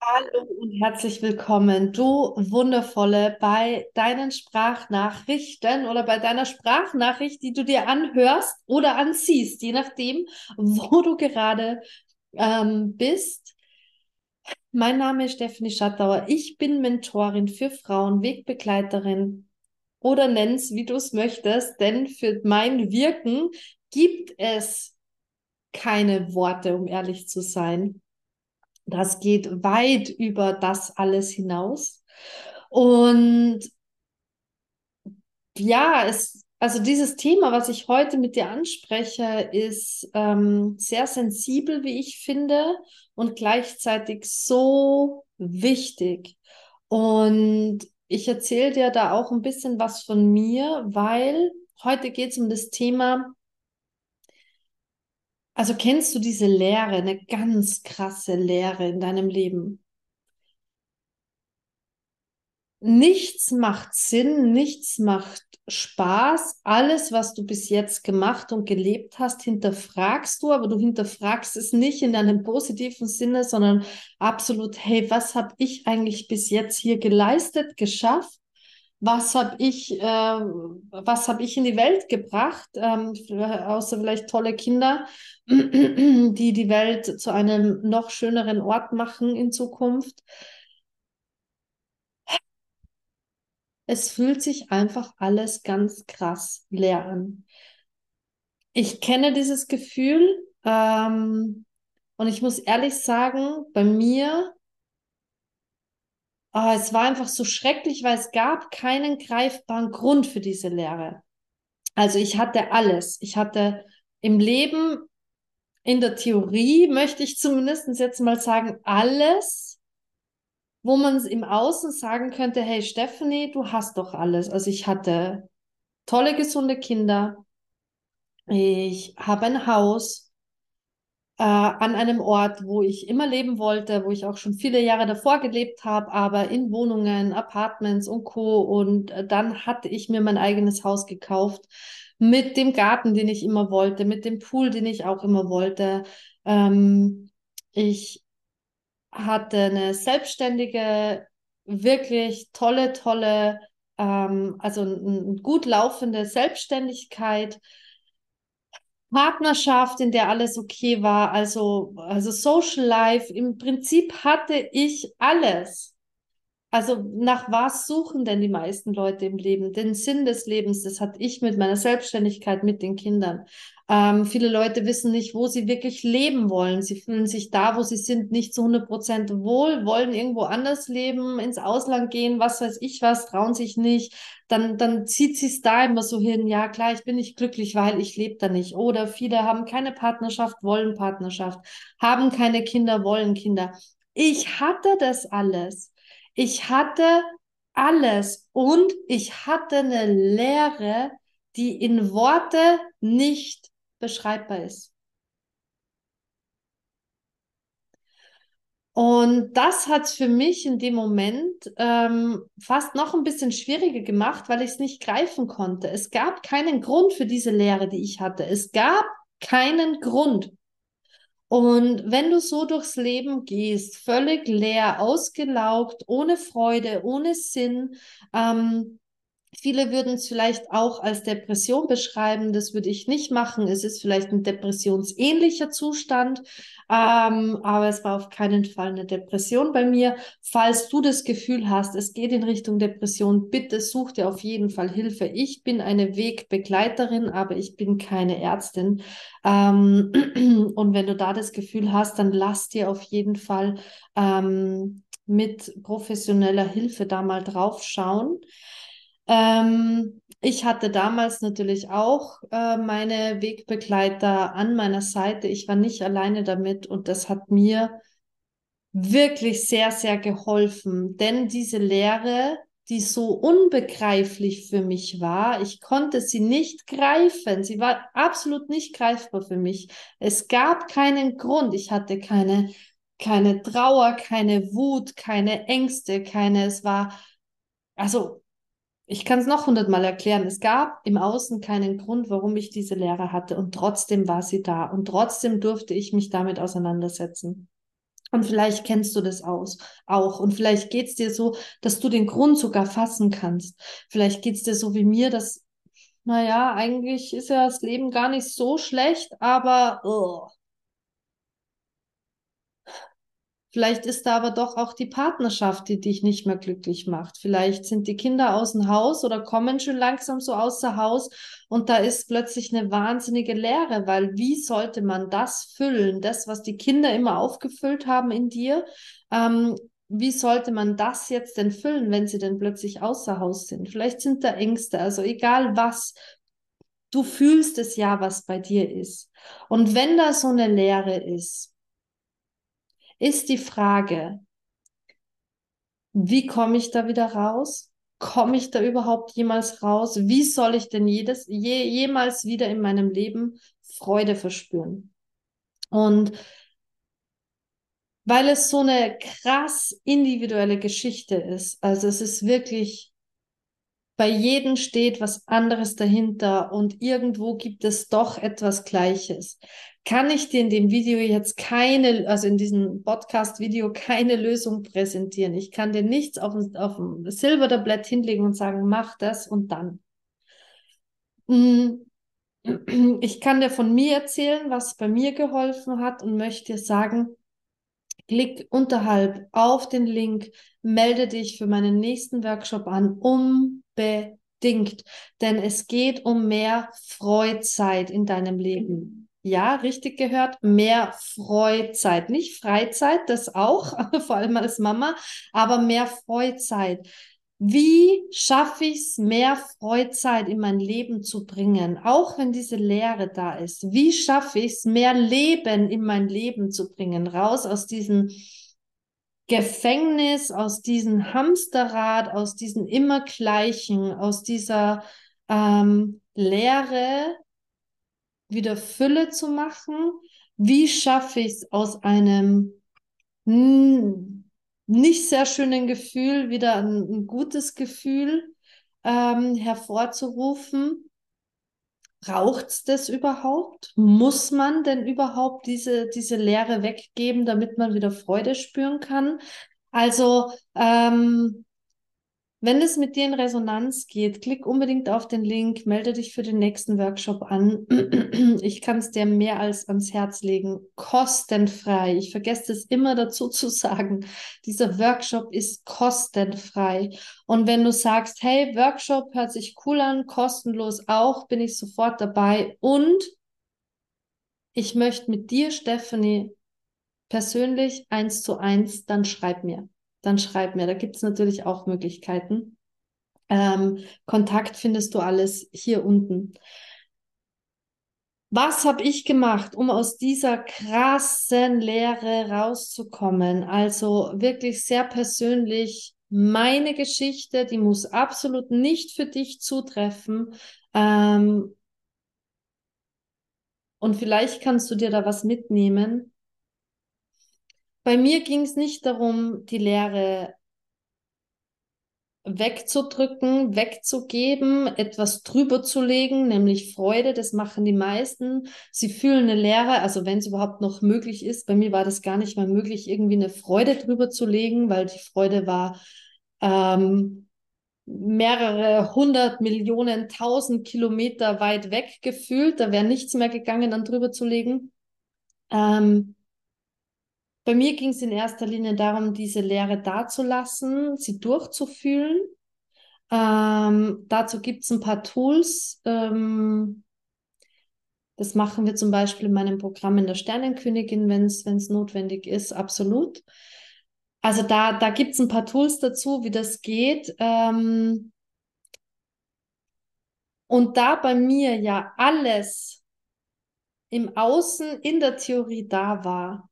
Hallo und herzlich willkommen, du Wundervolle, bei deinen Sprachnachrichten oder bei deiner Sprachnachricht, die du dir anhörst oder anziehst, je nachdem, wo du gerade ähm, bist. Mein Name ist Stephanie Schattauer. Ich bin Mentorin für Frauen, Wegbegleiterin oder nenn's, wie du es möchtest, denn für mein Wirken gibt es keine Worte, um ehrlich zu sein. Das geht weit über das alles hinaus. Und ja, es, also dieses Thema, was ich heute mit dir anspreche, ist ähm, sehr sensibel, wie ich finde, und gleichzeitig so wichtig. Und ich erzähle dir da auch ein bisschen was von mir, weil heute geht es um das Thema also kennst du diese Leere, eine ganz krasse Leere in deinem Leben? Nichts macht Sinn, nichts macht Spaß. Alles, was du bis jetzt gemacht und gelebt hast, hinterfragst du, aber du hinterfragst es nicht in einem positiven Sinne, sondern absolut, hey, was habe ich eigentlich bis jetzt hier geleistet, geschafft? Was habe ich, äh, was habe ich in die Welt gebracht, ähm, außer vielleicht tolle Kinder, die die Welt zu einem noch schöneren Ort machen in Zukunft. Es fühlt sich einfach alles ganz krass leer an. Ich kenne dieses Gefühl ähm, und ich muss ehrlich sagen, bei mir Oh, es war einfach so schrecklich, weil es gab keinen greifbaren Grund für diese Lehre. Also ich hatte alles. Ich hatte im Leben, in der Theorie, möchte ich zumindest jetzt mal sagen, alles, wo man im Außen sagen könnte, hey Stephanie, du hast doch alles. Also ich hatte tolle, gesunde Kinder. Ich habe ein Haus äh, an einem Ort, wo ich immer leben wollte, wo ich auch schon viele Jahre davor gelebt habe, aber in Wohnungen, Apartments und Co. Und äh, dann hatte ich mir mein eigenes Haus gekauft mit dem Garten, den ich immer wollte, mit dem Pool, den ich auch immer wollte. Ähm, ich hatte eine selbstständige, wirklich tolle, tolle, ähm, also eine gut laufende Selbstständigkeit Partnerschaft, in der alles okay war, also, also Social Life. Im Prinzip hatte ich alles. Also nach was suchen denn die meisten Leute im Leben? Den Sinn des Lebens, das hatte ich mit meiner Selbstständigkeit, mit den Kindern. Ähm, viele Leute wissen nicht, wo sie wirklich leben wollen. Sie fühlen sich da, wo sie sind, nicht zu 100 Prozent wohl, wollen irgendwo anders leben, ins Ausland gehen, was weiß ich was, trauen sich nicht. Dann, dann zieht sie es da immer so hin. Ja, klar, ich bin nicht glücklich, weil ich lebe da nicht. Oder viele haben keine Partnerschaft, wollen Partnerschaft, haben keine Kinder, wollen Kinder. Ich hatte das alles. Ich hatte alles und ich hatte eine Lehre, die in Worte nicht beschreibbar ist. Und das hat es für mich in dem Moment ähm, fast noch ein bisschen schwieriger gemacht, weil ich es nicht greifen konnte. Es gab keinen Grund für diese Lehre, die ich hatte. Es gab keinen Grund. Und wenn du so durchs Leben gehst, völlig leer, ausgelaugt, ohne Freude, ohne Sinn, ähm, Viele würden es vielleicht auch als Depression beschreiben. Das würde ich nicht machen. Es ist vielleicht ein depressionsähnlicher Zustand, ähm, aber es war auf keinen Fall eine Depression bei mir. Falls du das Gefühl hast, es geht in Richtung Depression, bitte such dir auf jeden Fall Hilfe. Ich bin eine Wegbegleiterin, aber ich bin keine Ärztin. Ähm, und wenn du da das Gefühl hast, dann lass dir auf jeden Fall ähm, mit professioneller Hilfe da mal drauf schauen. Ähm, ich hatte damals natürlich auch äh, meine Wegbegleiter an meiner Seite. Ich war nicht alleine damit und das hat mir wirklich sehr, sehr geholfen. Denn diese Lehre, die so unbegreiflich für mich war, ich konnte sie nicht greifen. Sie war absolut nicht greifbar für mich. Es gab keinen Grund. Ich hatte keine, keine Trauer, keine Wut, keine Ängste, keine, es war, also ich kann es noch hundertmal erklären. Es gab im Außen keinen Grund, warum ich diese Lehre hatte und trotzdem war sie da und trotzdem durfte ich mich damit auseinandersetzen. Und vielleicht kennst du das aus, auch. Und vielleicht geht es dir so, dass du den Grund sogar fassen kannst. Vielleicht geht es dir so wie mir, dass, naja, eigentlich ist ja das Leben gar nicht so schlecht, aber oh, Vielleicht ist da aber doch auch die Partnerschaft, die dich nicht mehr glücklich macht. Vielleicht sind die Kinder aus dem Haus oder kommen schon langsam so außer Haus und da ist plötzlich eine wahnsinnige Leere, weil wie sollte man das füllen? Das, was die Kinder immer aufgefüllt haben in dir, ähm, wie sollte man das jetzt denn füllen, wenn sie denn plötzlich außer Haus sind? Vielleicht sind da Ängste, also egal was. Du fühlst es ja, was bei dir ist. Und wenn da so eine Leere ist, ist die Frage, wie komme ich da wieder raus? Komme ich da überhaupt jemals raus? Wie soll ich denn jedes, je, jemals wieder in meinem Leben Freude verspüren? Und weil es so eine krass individuelle Geschichte ist, also es ist wirklich bei jedem steht was anderes dahinter und irgendwo gibt es doch etwas Gleiches. Kann ich dir in dem Video jetzt keine, also in diesem Podcast-Video keine Lösung präsentieren? Ich kann dir nichts auf, auf ein Silbertablett hinlegen und sagen, mach das und dann. Mm, ich kann dir von mir erzählen, was bei mir geholfen hat und möchte dir sagen, klick unterhalb auf den Link, melde dich für meinen nächsten Workshop an, unbedingt, denn es geht um mehr Freizeit in deinem Leben. Ja, richtig gehört, mehr Freizeit. Nicht Freizeit, das auch, vor allem als Mama, aber mehr Freizeit. Wie schaffe ich es, mehr Freizeit in mein Leben zu bringen, auch wenn diese Leere da ist? Wie schaffe ich es, mehr Leben in mein Leben zu bringen, raus aus diesen Gefängnis, aus diesem Hamsterrad, aus diesen immer gleichen, aus dieser ähm, Leere wieder Fülle zu machen? Wie schaffe ich es aus einem nicht sehr schönen Gefühl wieder ein, ein gutes Gefühl ähm, hervorzurufen? Braucht's das überhaupt? Muss man denn überhaupt diese, diese Leere weggeben, damit man wieder Freude spüren kann? Also, ähm, wenn es mit dir in Resonanz geht, klick unbedingt auf den Link, melde dich für den nächsten Workshop an. Ich kann es dir mehr als ans Herz legen. Kostenfrei. Ich vergesse es immer dazu zu sagen. Dieser Workshop ist kostenfrei. Und wenn du sagst, hey, Workshop hört sich cool an, kostenlos auch, bin ich sofort dabei. Und ich möchte mit dir, Stephanie, persönlich eins zu eins, dann schreib mir dann schreib mir. Da gibt es natürlich auch Möglichkeiten. Ähm, Kontakt findest du alles hier unten. Was habe ich gemacht, um aus dieser krassen Lehre rauszukommen? Also wirklich sehr persönlich meine Geschichte, die muss absolut nicht für dich zutreffen. Ähm, und vielleicht kannst du dir da was mitnehmen. Bei mir ging es nicht darum, die Lehre wegzudrücken, wegzugeben, etwas drüber zu legen, nämlich Freude. Das machen die meisten. Sie fühlen eine Lehre, also wenn es überhaupt noch möglich ist. Bei mir war das gar nicht mehr möglich, irgendwie eine Freude drüber zu legen, weil die Freude war ähm, mehrere hundert Millionen, tausend Kilometer weit weg gefühlt. Da wäre nichts mehr gegangen, dann drüber zu legen. Ähm, bei mir ging es in erster Linie darum, diese Lehre dazulassen, sie durchzufühlen. Ähm, dazu gibt es ein paar Tools. Ähm, das machen wir zum Beispiel in meinem Programm in der Sternenkönigin, wenn es notwendig ist, absolut. Also da, da gibt es ein paar Tools dazu, wie das geht. Ähm, und da bei mir ja alles im Außen in der Theorie da war,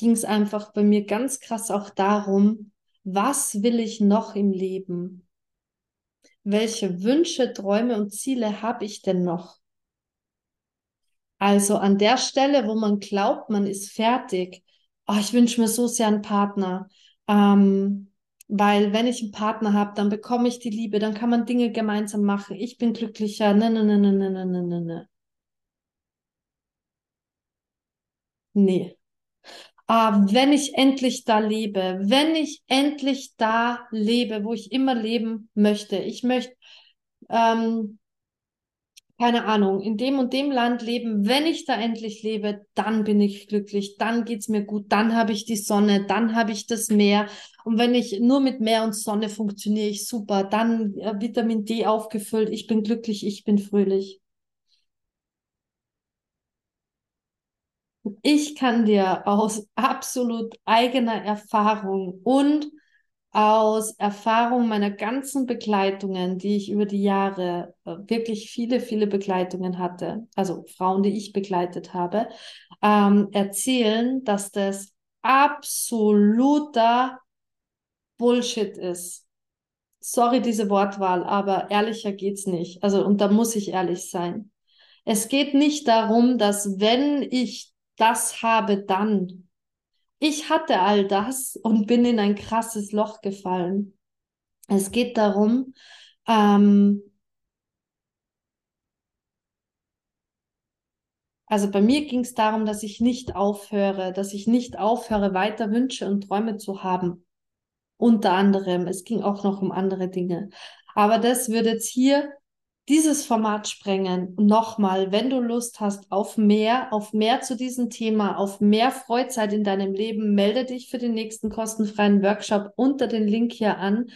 ging es einfach bei mir ganz krass auch darum, was will ich noch im Leben? Welche Wünsche, Träume und Ziele habe ich denn noch? Also an der Stelle, wo man glaubt, man ist fertig, oh, ich wünsche mir so sehr einen Partner, ähm, weil wenn ich einen Partner habe, dann bekomme ich die Liebe, dann kann man Dinge gemeinsam machen, ich bin glücklicher, ne, ne, ne, ne, ne, ne, ne, ne. Nee. Ah, wenn ich endlich da lebe, wenn ich endlich da lebe, wo ich immer leben möchte. Ich möchte, ähm, keine Ahnung, in dem und dem Land leben. Wenn ich da endlich lebe, dann bin ich glücklich, dann geht's mir gut, dann habe ich die Sonne, dann habe ich das Meer. Und wenn ich nur mit Meer und Sonne funktioniere ich super, dann äh, Vitamin D aufgefüllt, ich bin glücklich, ich bin fröhlich. Ich kann dir aus absolut eigener Erfahrung und aus Erfahrung meiner ganzen Begleitungen, die ich über die Jahre äh, wirklich viele, viele Begleitungen hatte, also Frauen, die ich begleitet habe, ähm, erzählen, dass das absoluter Bullshit ist. Sorry, diese Wortwahl, aber ehrlicher geht's nicht. Also, und da muss ich ehrlich sein. Es geht nicht darum, dass wenn ich das habe, dann ich hatte all das und bin in ein krasses Loch gefallen. Es geht darum, ähm, also bei mir ging es darum, dass ich nicht aufhöre, dass ich nicht aufhöre, weiter Wünsche und Träume zu haben. Unter anderem, es ging auch noch um andere Dinge. Aber das würde jetzt hier dieses Format sprengen. Nochmal, wenn du Lust hast auf mehr, auf mehr zu diesem Thema, auf mehr Freizeit in deinem Leben, melde dich für den nächsten kostenfreien Workshop unter den Link hier an.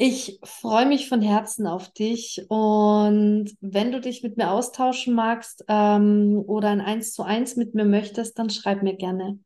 Ich freue mich von Herzen auf dich und wenn du dich mit mir austauschen magst ähm, oder ein Eins zu eins mit mir möchtest, dann schreib mir gerne.